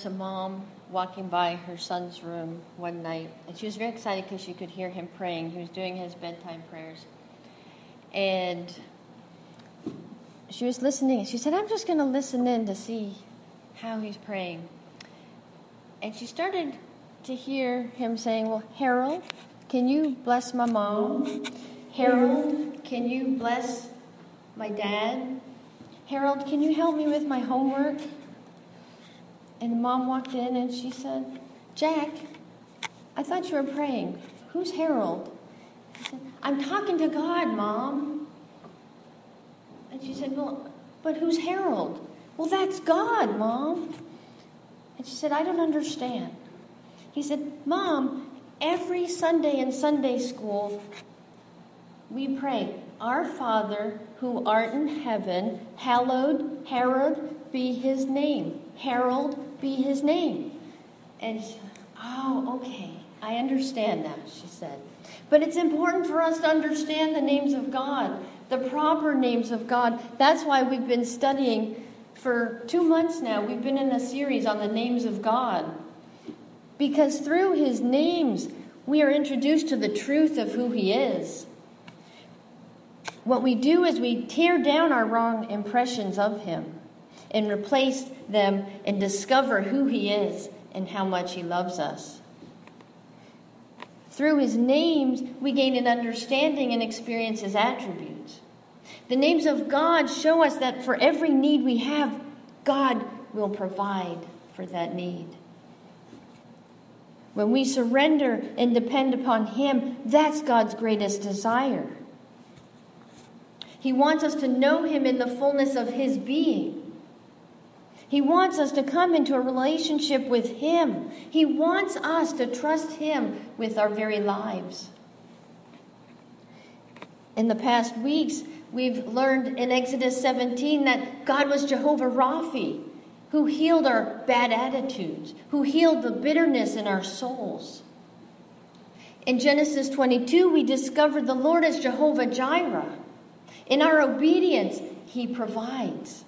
there's a mom walking by her son's room one night, and she was very excited because she could hear him praying. He was doing his bedtime prayers. And she was listening. She said, I'm just going to listen in to see how he's praying. And she started to hear him saying, Well, Harold, can you bless my mom? Harold, can you bless my dad? Harold, can you help me with my homework? And the mom walked in and she said, Jack, I thought you were praying. Who's Harold? He said, I'm talking to God, Mom. And she said, Well, but who's Harold? Well, that's God, Mom. And she said, I don't understand. He said, Mom, every Sunday in Sunday school, we pray, Our Father who art in heaven, hallowed, Harold, be his name. Harold be his name. And she, oh, okay, I understand now, she said. But it's important for us to understand the names of God, the proper names of God. That's why we've been studying for two months now. We've been in a series on the names of God. Because through his names, we are introduced to the truth of who he is. What we do is we tear down our wrong impressions of him and replace them and discover who he is and how much he loves us. Through his names, we gain an understanding and experience his attributes. The names of God show us that for every need we have, God will provide for that need. When we surrender and depend upon him, that's God's greatest desire. He wants us to know him in the fullness of his being. He wants us to come into a relationship with Him. He wants us to trust Him with our very lives. In the past weeks, we've learned in Exodus 17 that God was Jehovah Rapha, who healed our bad attitudes, who healed the bitterness in our souls. In Genesis 22, we discovered the Lord as Jehovah Jireh. In our obedience, He provides.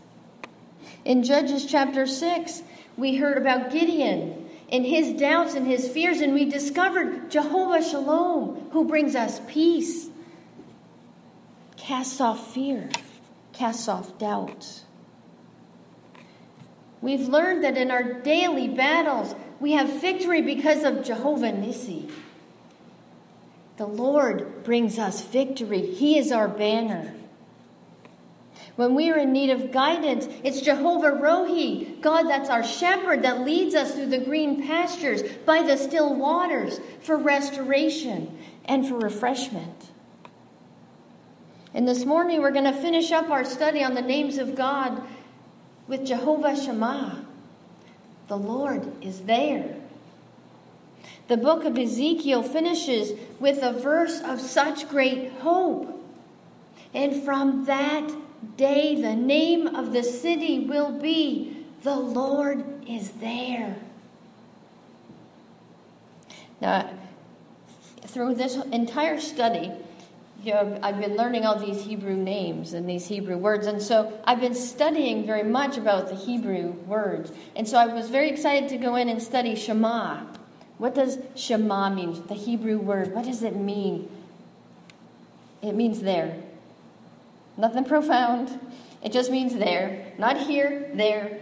In Judges chapter 6, we heard about Gideon and his doubts and his fears, and we discovered Jehovah Shalom, who brings us peace, casts off fear, casts off doubt. We've learned that in our daily battles, we have victory because of Jehovah Nissi. The Lord brings us victory. He is our banner. When we are in need of guidance, it's Jehovah Rohi, God that's our shepherd that leads us through the green pastures by the still waters for restoration and for refreshment. And this morning we're going to finish up our study on the names of God with Jehovah Shammah. The Lord is there. The book of Ezekiel finishes with a verse of such great hope. And from that day the name of the city will be The Lord is there. Now, through this entire study, you know, I've been learning all these Hebrew names and these Hebrew words, and so I've been studying very much about the Hebrew words. And so I was very excited to go in and study Shammah. What does Shammah mean? The Hebrew word. What does it mean? It means there. Nothing profound. It just means there. Not here, there.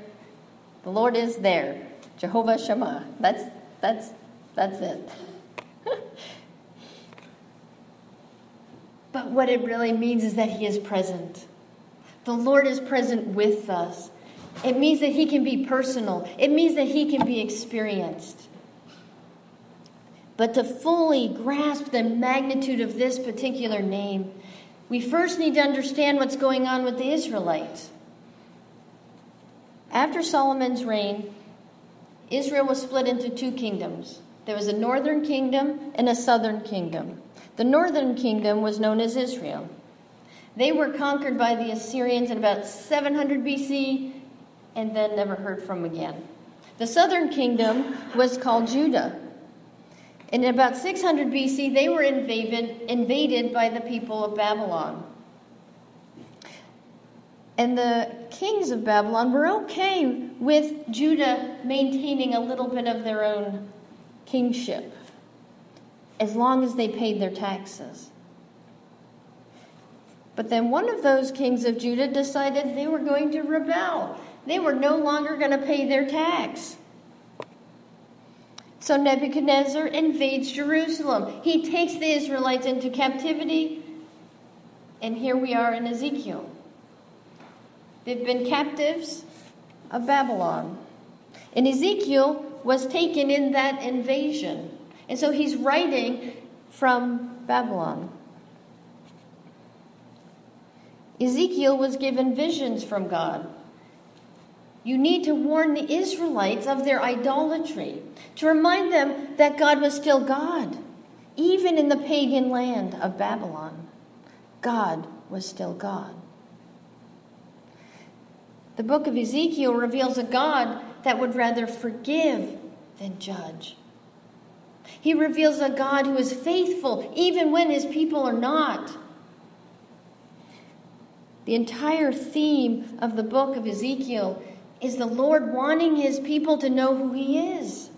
The Lord is there. Jehovah Shammah. That's that's that's it. but what it really means is that he is present. The Lord is present with us. It means that he can be personal. It means that he can be experienced. But to fully grasp the magnitude of this particular name, we first need to understand what's going on with the Israelites. After Solomon's reign, Israel was split into two kingdoms. There was a northern kingdom and a southern kingdom. The northern kingdom was known as Israel. They were conquered by the Assyrians in about 700 BC and then never heard from again. The southern kingdom was called Judah. In about 600 BC, they were invaded, invaded by the people of Babylon. And the kings of Babylon were okay with Judah maintaining a little bit of their own kingship as long as they paid their taxes. But then one of those kings of Judah decided they were going to rebel. They were no longer going to pay their tax. So Nebuchadnezzar invades Jerusalem. He takes the Israelites into captivity, and here we are in Ezekiel. They've been captives of Babylon. And Ezekiel was taken in that invasion. And so he's writing from Babylon. Ezekiel was given visions from God. You need to warn the Israelites of their idolatry, to remind them that God was still God, even in the pagan land of Babylon. God was still God. The book of Ezekiel reveals a God that would rather forgive than judge. He reveals a God who is faithful even when his people are not. The entire theme of the book of Ezekiel is the Lord wanting his people to know who he is.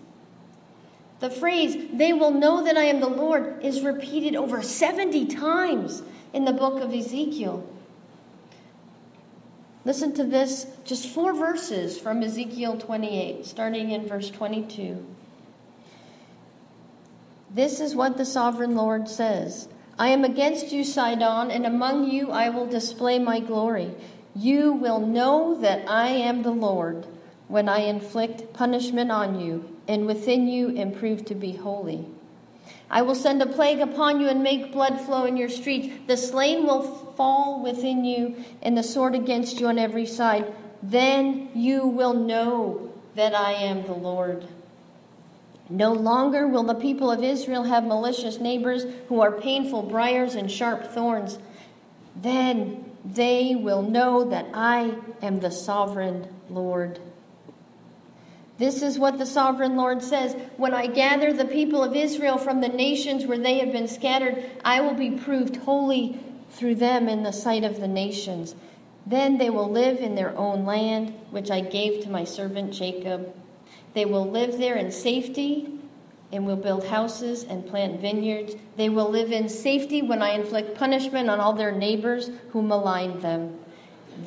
The phrase, they will know that I am the Lord, is repeated over 70 times in the book of Ezekiel. Listen to this, just four verses from Ezekiel 28, starting in verse 22. This is what the sovereign Lord says I am against you, Sidon, and among you I will display my glory. You will know that I am the Lord when I inflict punishment on you, and within you and prove to be holy. I will send a plague upon you and make blood flow in your streets. The slain will fall within you, and the sword against you on every side. Then you will know that I am the Lord. No longer will the people of Israel have malicious neighbors who are painful briars and sharp thorns. Then they will know that I am the sovereign Lord. This is what the sovereign Lord says When I gather the people of Israel from the nations where they have been scattered, I will be proved holy through them in the sight of the nations. Then they will live in their own land, which I gave to my servant Jacob. They will live there in safety and will build houses and plant vineyards. They will live in safety when I inflict punishment on all their neighbors who malign them.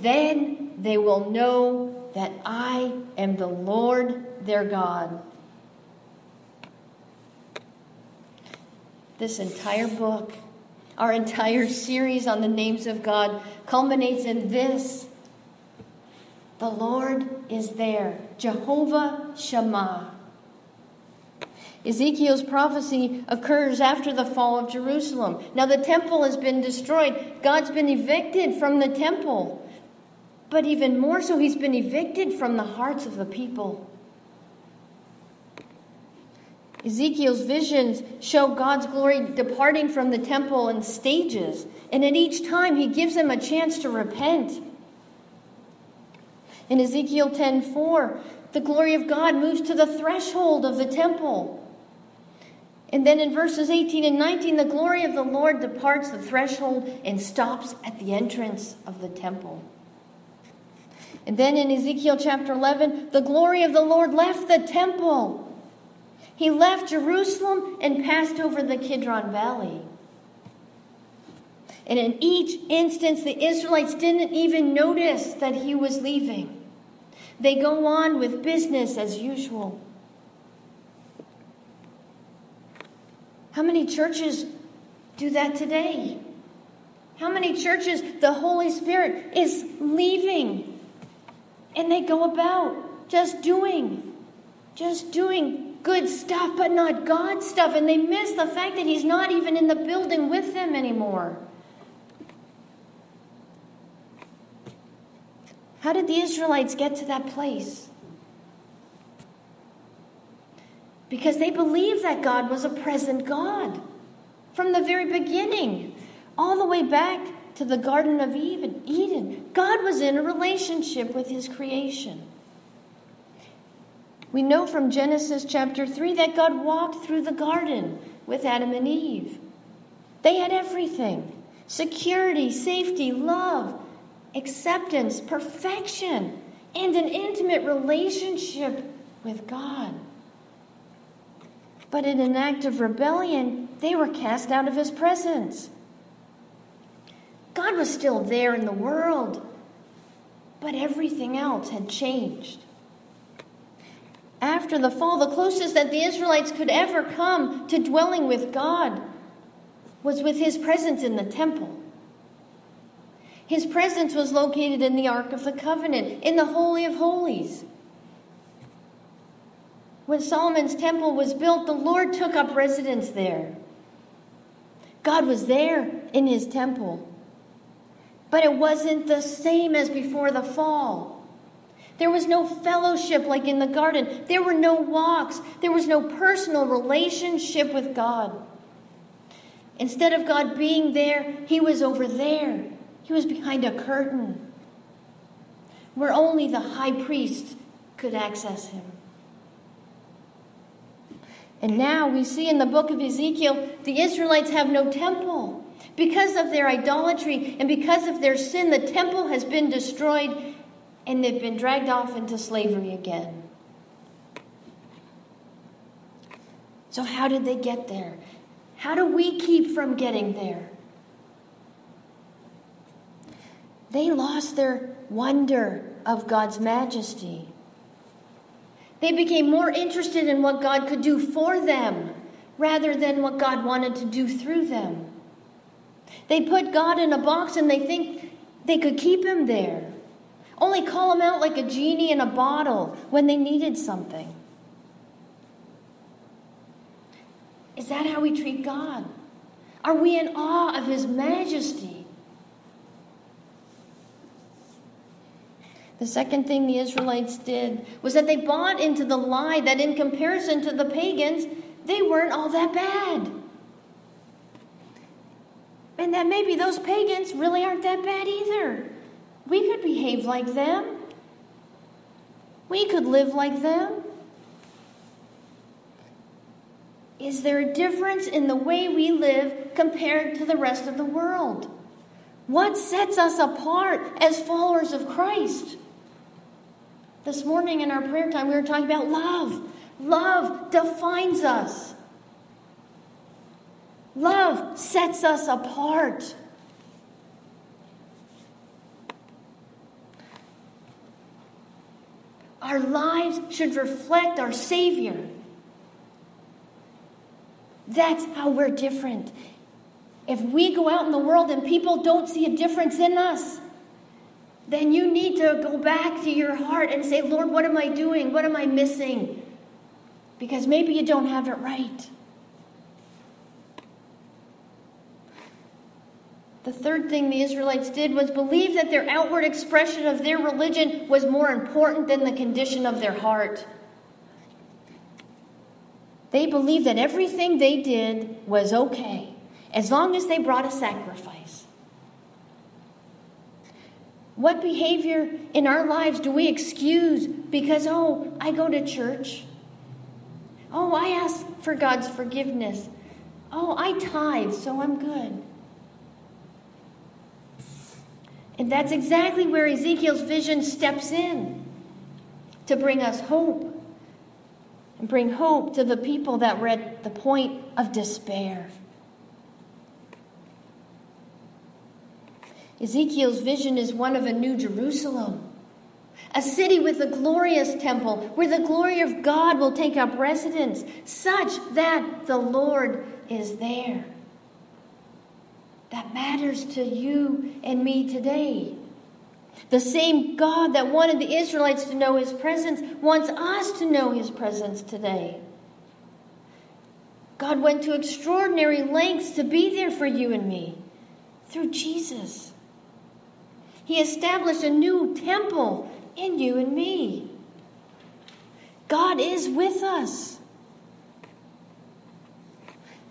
Then they will know that I am the Lord their God. This entire book, our entire series on the names of God, culminates in this the Lord is there. Jehovah Shammah. Ezekiel's prophecy occurs after the fall of Jerusalem. Now, the temple has been destroyed. God's been evicted from the temple. But even more so, he's been evicted from the hearts of the people. Ezekiel's visions show God's glory departing from the temple in stages. And at each time, he gives them a chance to repent. In Ezekiel 10:4, the glory of God moves to the threshold of the temple. And then in verses 18 and 19, the glory of the Lord departs the threshold and stops at the entrance of the temple. And then in Ezekiel chapter 11, the glory of the Lord left the temple. He left Jerusalem and passed over the Kidron Valley. And in each instance, the Israelites didn't even notice that he was leaving. They go on with business as usual. How many churches do that today? How many churches the Holy Spirit is leaving and they go about just doing, just doing good stuff, but not God stuff, and they miss the fact that He's not even in the building with them anymore. How did the Israelites get to that place? Because they believed that God was a present God from the very beginning, all the way back to the Garden of Eden. God was in a relationship with his creation. We know from Genesis chapter 3 that God walked through the garden with Adam and Eve. They had everything security, safety, love, acceptance, perfection, and an intimate relationship with God. But in an act of rebellion, they were cast out of his presence. God was still there in the world, but everything else had changed. After the fall, the closest that the Israelites could ever come to dwelling with God was with his presence in the temple. His presence was located in the Ark of the Covenant, in the Holy of Holies. When Solomon's temple was built, the Lord took up residence there. God was there in his temple. But it wasn't the same as before the fall. There was no fellowship like in the garden. There were no walks. There was no personal relationship with God. Instead of God being there, he was over there. He was behind a curtain where only the high priest could access him. And now we see in the book of Ezekiel, the Israelites have no temple. Because of their idolatry and because of their sin, the temple has been destroyed and they've been dragged off into slavery again. So, how did they get there? How do we keep from getting there? They lost their wonder of God's majesty. They became more interested in what God could do for them rather than what God wanted to do through them. They put God in a box and they think they could keep him there. Only call him out like a genie in a bottle when they needed something. Is that how we treat God? Are we in awe of his majesty? The second thing the Israelites did was that they bought into the lie that in comparison to the pagans, they weren't all that bad. And that maybe those pagans really aren't that bad either. We could behave like them. We could live like them. Is there a difference in the way we live compared to the rest of the world? What sets us apart as followers of Christ? This morning in our prayer time, we were talking about love. Love defines us, love sets us apart. Our lives should reflect our Savior. That's how we're different. If we go out in the world and people don't see a difference in us, then you need to go back to your heart and say, Lord, what am I doing? What am I missing? Because maybe you don't have it right. The third thing the Israelites did was believe that their outward expression of their religion was more important than the condition of their heart. They believed that everything they did was okay as long as they brought a sacrifice. What behavior in our lives do we excuse because, oh, I go to church? Oh, I ask for God's forgiveness. Oh, I tithe, so I'm good. And that's exactly where Ezekiel's vision steps in to bring us hope and bring hope to the people that were at the point of despair. Ezekiel's vision is one of a new Jerusalem, a city with a glorious temple where the glory of God will take up residence, such that the Lord is there. That matters to you and me today. The same God that wanted the Israelites to know his presence wants us to know his presence today. God went to extraordinary lengths to be there for you and me through Jesus. He established a new temple in you and me. God is with us.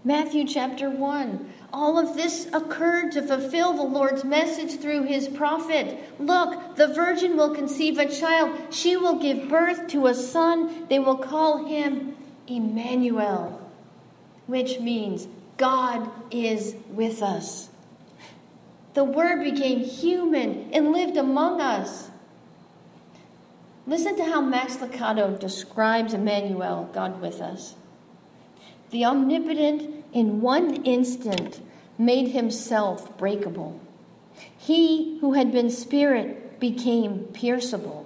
Matthew chapter 1. All of this occurred to fulfill the Lord's message through his prophet. Look, the virgin will conceive a child. She will give birth to a son. They will call him Emmanuel, which means God is with us. The Word became human and lived among us. Listen to how Max Lucado describes Emmanuel, God with us. The omnipotent, in one instant, made himself breakable. He who had been spirit became pierceable.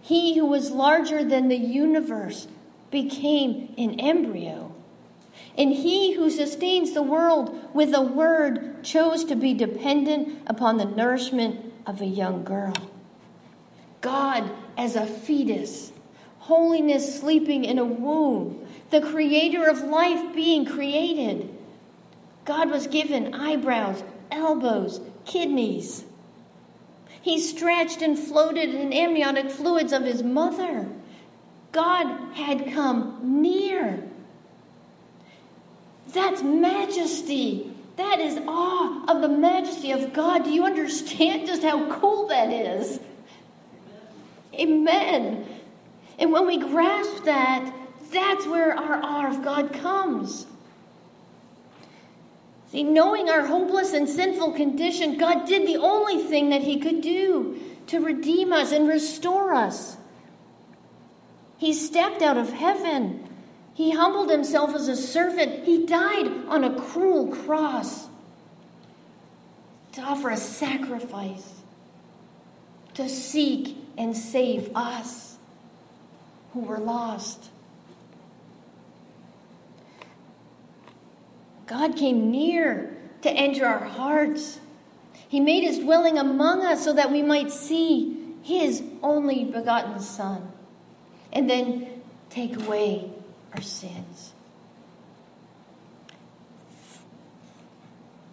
He who was larger than the universe became an embryo. And he who sustains the world with a word chose to be dependent upon the nourishment of a young girl. God as a fetus, holiness sleeping in a womb, the creator of life being created. God was given eyebrows, elbows, kidneys. He stretched and floated in amniotic fluids of his mother. God had come near. That's majesty. That is awe of the majesty of God. Do you understand just how cool that is? Amen. And when we grasp that, that's where our awe of God comes. See, knowing our hopeless and sinful condition, God did the only thing that He could do to redeem us and restore us. He stepped out of heaven. He humbled himself as a servant. He died on a cruel cross to offer a sacrifice, to seek and save us who were lost. God came near to enter our hearts. He made his dwelling among us so that we might see his only begotten Son and then take away our sins.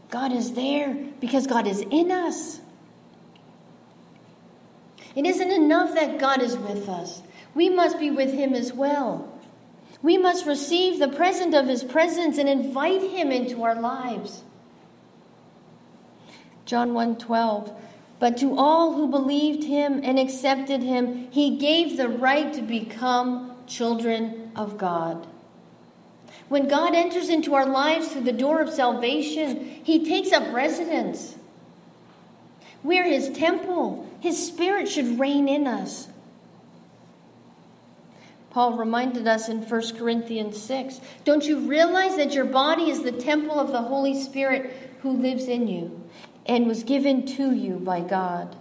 God is there because God is in us. It isn't enough that God is with us, we must be with him as well. We must receive the present of his presence and invite him into our lives. John 1:12 But to all who believed him and accepted him he gave the right to become children of God. When God enters into our lives through the door of salvation, he takes up residence. We're his temple. His spirit should reign in us. Paul reminded us in 1 Corinthians 6 Don't you realize that your body is the temple of the Holy Spirit who lives in you and was given to you by God?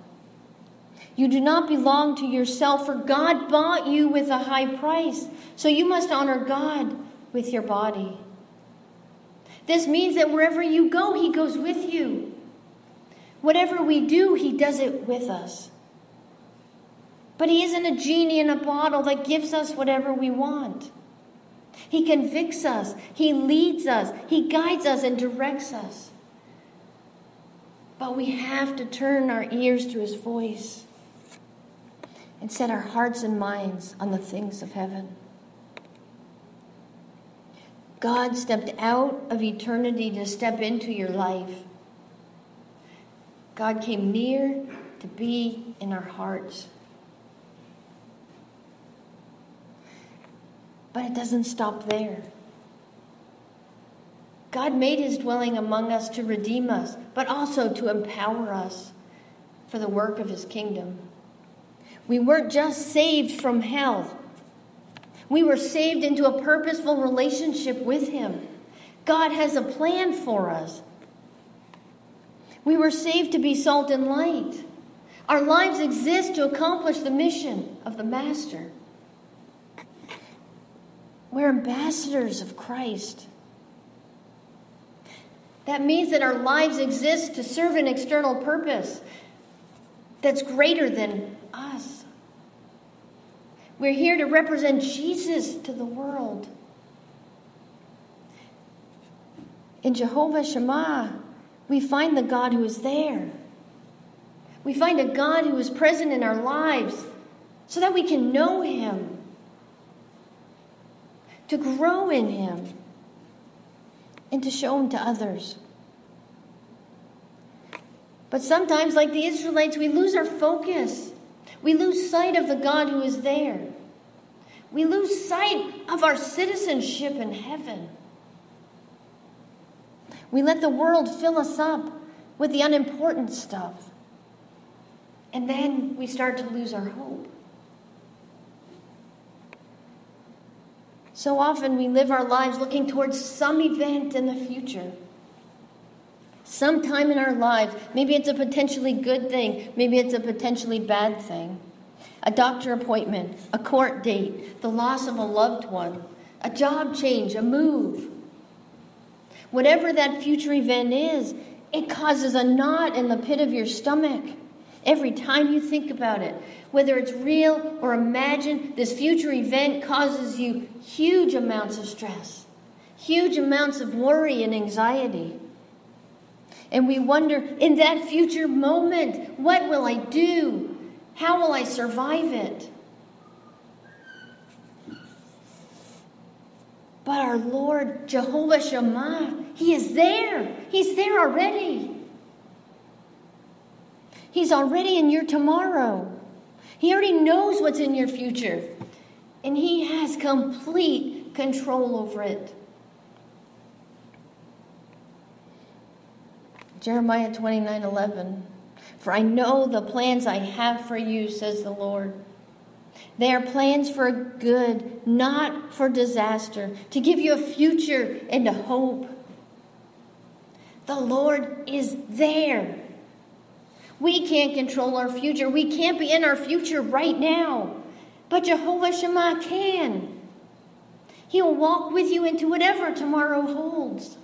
You do not belong to yourself, for God bought you with a high price. So you must honor God with your body. This means that wherever you go, He goes with you. Whatever we do, He does it with us. But He isn't a genie in a bottle that gives us whatever we want. He convicts us, He leads us, He guides us, and directs us. But we have to turn our ears to His voice and set our hearts and minds on the things of heaven. God stepped out of eternity to step into your life. God came near to be in our hearts. But it doesn't stop there. God made his dwelling among us to redeem us, but also to empower us for the work of his kingdom. We weren't just saved from hell, we were saved into a purposeful relationship with him. God has a plan for us. We were saved to be salt and light. Our lives exist to accomplish the mission of the Master. We're ambassadors of Christ. That means that our lives exist to serve an external purpose that's greater than us. We're here to represent Jesus to the world. In Jehovah Shammah, we find the God who is there. We find a God who is present in our lives so that we can know Him to grow in Him, and to show Him to others. But sometimes, like the Israelites, we lose our focus. We lose sight of the God who is there. We lose sight of our citizenship in heaven. We let the world fill us up with the unimportant stuff. And then we start to lose our hope. So often we live our lives looking towards some event in the future. Sometime in our lives, maybe it's a potentially good thing, maybe it's a potentially bad thing. A doctor appointment, a court date, the loss of a loved one, a job change, a move. Whatever that future event is, it causes a knot in the pit of your stomach every time you think about it. Whether it's real or imagined, this future event causes you huge amounts of stress, huge amounts of worry and anxiety. And we wonder in that future moment, what will I do? How will I survive it? But our Lord, Jehovah Shammah, He is there. He's there already. He's already in your tomorrow. He already knows what's in your future. And He has complete control over it. Jeremiah 29 11. For I know the plans I have for you, says the Lord. They are plans for good, not for disaster, to give you a future and a hope. The Lord is there. We can't control our future. We can't be in our future right now. But Jehovah Shammah can. He will walk with you into whatever tomorrow holds.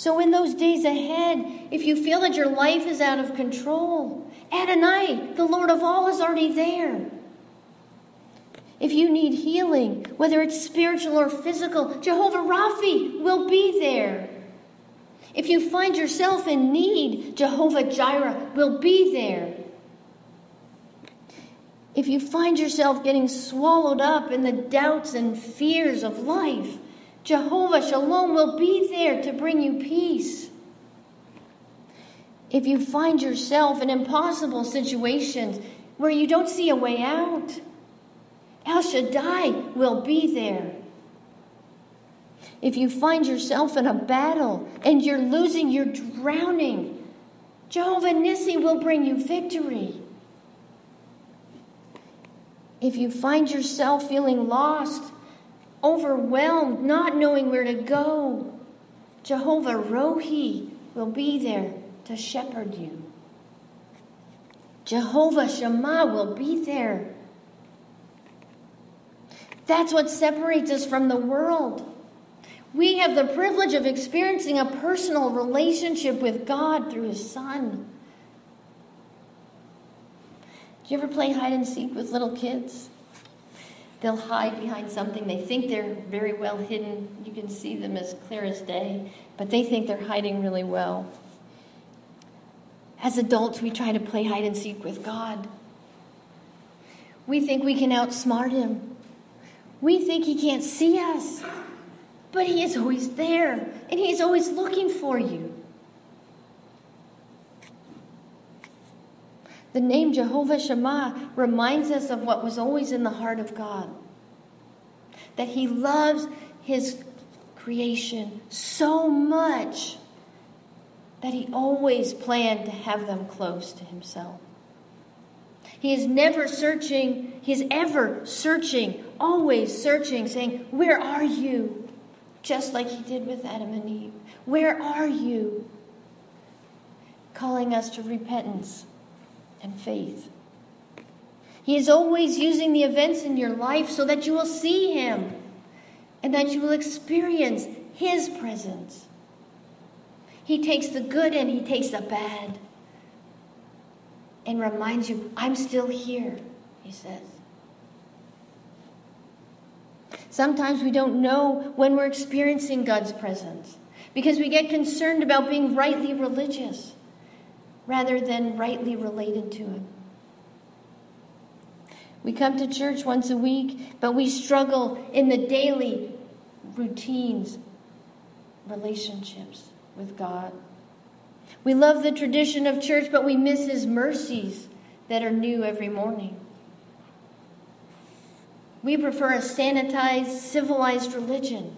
So, in those days ahead, if you feel that your life is out of control, Adonai, the Lord of all, is already there. If you need healing, whether it's spiritual or physical, Jehovah Raphi will be there. If you find yourself in need, Jehovah Jireh will be there. If you find yourself getting swallowed up in the doubts and fears of life, Jehovah Shalom will be there to bring you peace. If you find yourself in impossible situations where you don't see a way out, El Shaddai will be there. If you find yourself in a battle and you're losing, you're drowning, Jehovah Nissi will bring you victory. If you find yourself feeling lost, overwhelmed, not knowing where to go, Jehovah Rohi will be there to shepherd you. Jehovah Shammah will be there. That's what separates us from the world. We have the privilege of experiencing a personal relationship with God through His Son. Do you ever play hide and seek with little kids? They'll hide behind something. They think they're very well hidden. You can see them as clear as day, but they think they're hiding really well. As adults, we try to play hide and seek with God. We think we can outsmart Him. We think He can't see us. But He is always there, and He is always looking for you. The name Jehovah Shammah reminds us of what was always in the heart of God that He loves His creation so much that He always planned to have them close to Himself. He is never searching, He is ever searching, always searching, saying, Where are you? Just like He did with Adam and Eve. Where are you? Calling us to repentance and faith. He is always using the events in your life so that you will see Him and that you will experience His presence. He takes the good and He takes the bad and reminds you, I'm still here, He says. Sometimes we don't know when we're experiencing God's presence because we get concerned about being rightly religious rather than rightly related to it. We come to church once a week, but we struggle in the daily routines, relationships with God. We love the tradition of church, but we miss His mercies that are new every morning. We prefer a sanitized, civilized religion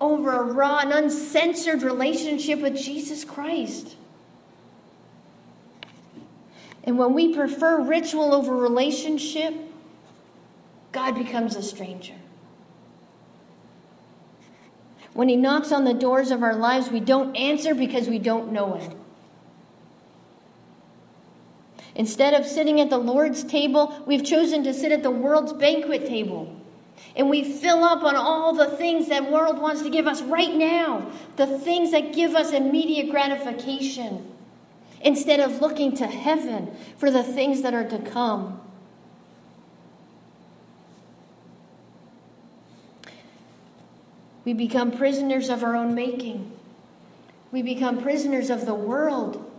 over a raw and uncensored relationship with Jesus Christ. And when we prefer ritual over relationship, God becomes a stranger. When He knocks on the doors of our lives, we don't answer because we don't know Him. Instead of sitting at the Lord's table, we've chosen to sit at the world's banquet table. And we fill up on all the things that world wants to give us right now, the things that give us immediate gratification, instead of looking to heaven for the things that are to come. We become prisoners of our own making. We become prisoners of the world.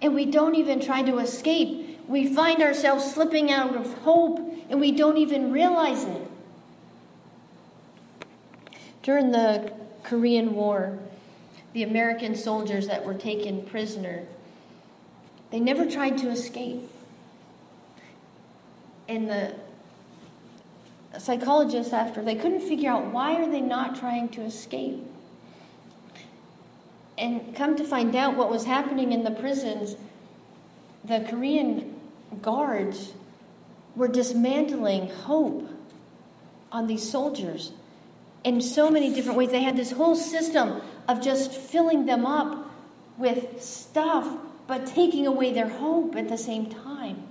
And we don't even try to escape. We find ourselves slipping out of hope and we don't even realize it. During the Korean War, the American soldiers that were taken prisoner, they never tried to escape. And the psychologists after they couldn't figure out why are they not trying to escape and come to find out what was happening in the prisons the korean guards were dismantling hope on these soldiers in so many different ways they had this whole system of just filling them up with stuff but taking away their hope at the same time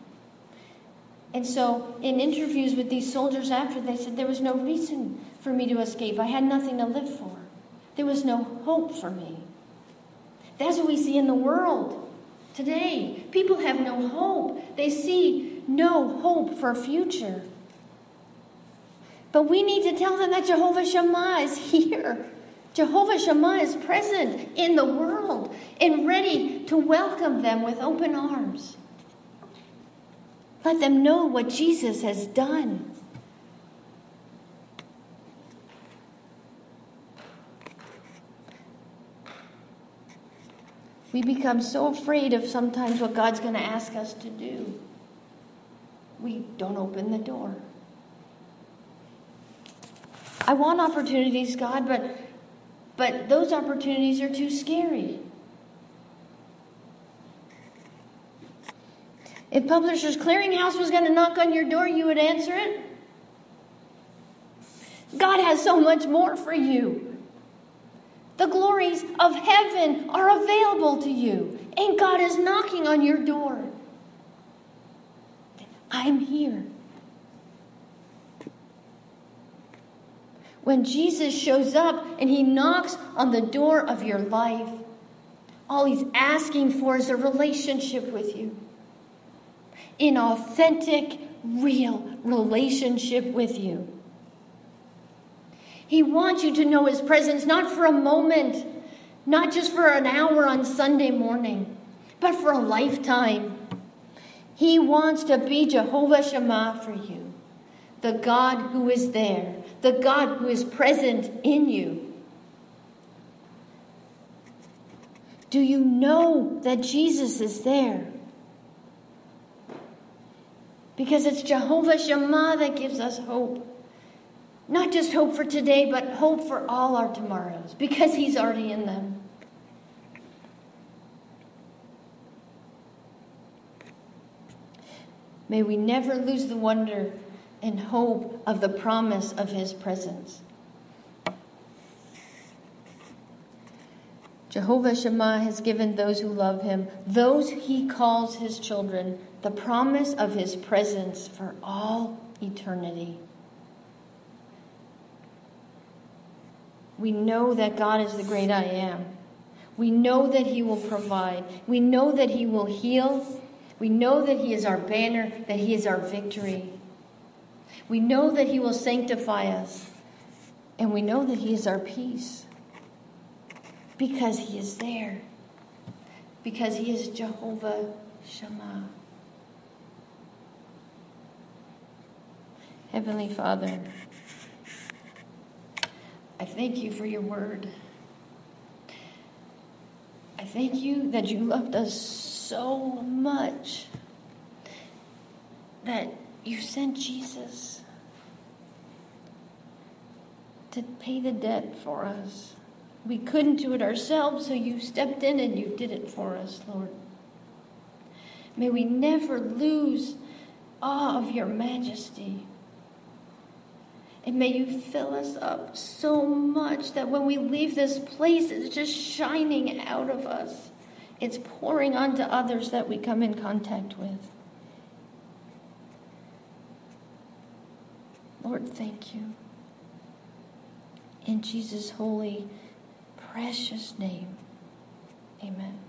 and so, in interviews with these soldiers after, they said there was no reason for me to escape. I had nothing to live for, there was no hope for me. That's what we see in the world today. People have no hope, they see no hope for a future. But we need to tell them that Jehovah Shammah is here. Jehovah Shammah is present in the world and ready to welcome them with open arms. Let them know what Jesus has done. We become so afraid of sometimes what God's going to ask us to do. We don't open the door. I want opportunities, God, but but those opportunities are too scary. If Publishers Clearinghouse was going to knock on your door, you would answer it. God has so much more for you. The glories of heaven are available to you, and God is knocking on your door. I'm here. When Jesus shows up and he knocks on the door of your life, all he's asking for is a relationship with you An authentic, real relationship with you. He wants you to know His presence not for a moment, not just for an hour on Sunday morning, but for a lifetime. He wants to be Jehovah Shammah for you, the God who is there, the God who is present in you. Do you know that Jesus is there? Because it's Jehovah Shammah that gives us hope. Not just hope for today, but hope for all our tomorrows, because He's already in them. May we never lose the wonder and hope of the promise of His presence. Jehovah Shammah has given those who love Him, those He calls His children, the promise of his presence for all eternity. We know that God is the great I am. We know that he will provide. We know that he will heal. We know that he is our banner, that he is our victory. We know that he will sanctify us. And we know that he is our peace because he is there. Because he is Jehovah Shammah. Heavenly Father, I thank you for your word. I thank you that you loved us so much that you sent Jesus to pay the debt for us. We couldn't do it ourselves, so you stepped in and you did it for us, Lord. May we never lose awe of your majesty. And may you fill us up so much that when we leave this place, it's just shining out of us. It's pouring onto others that we come in contact with. Lord, thank you. In Jesus' holy, precious name, amen.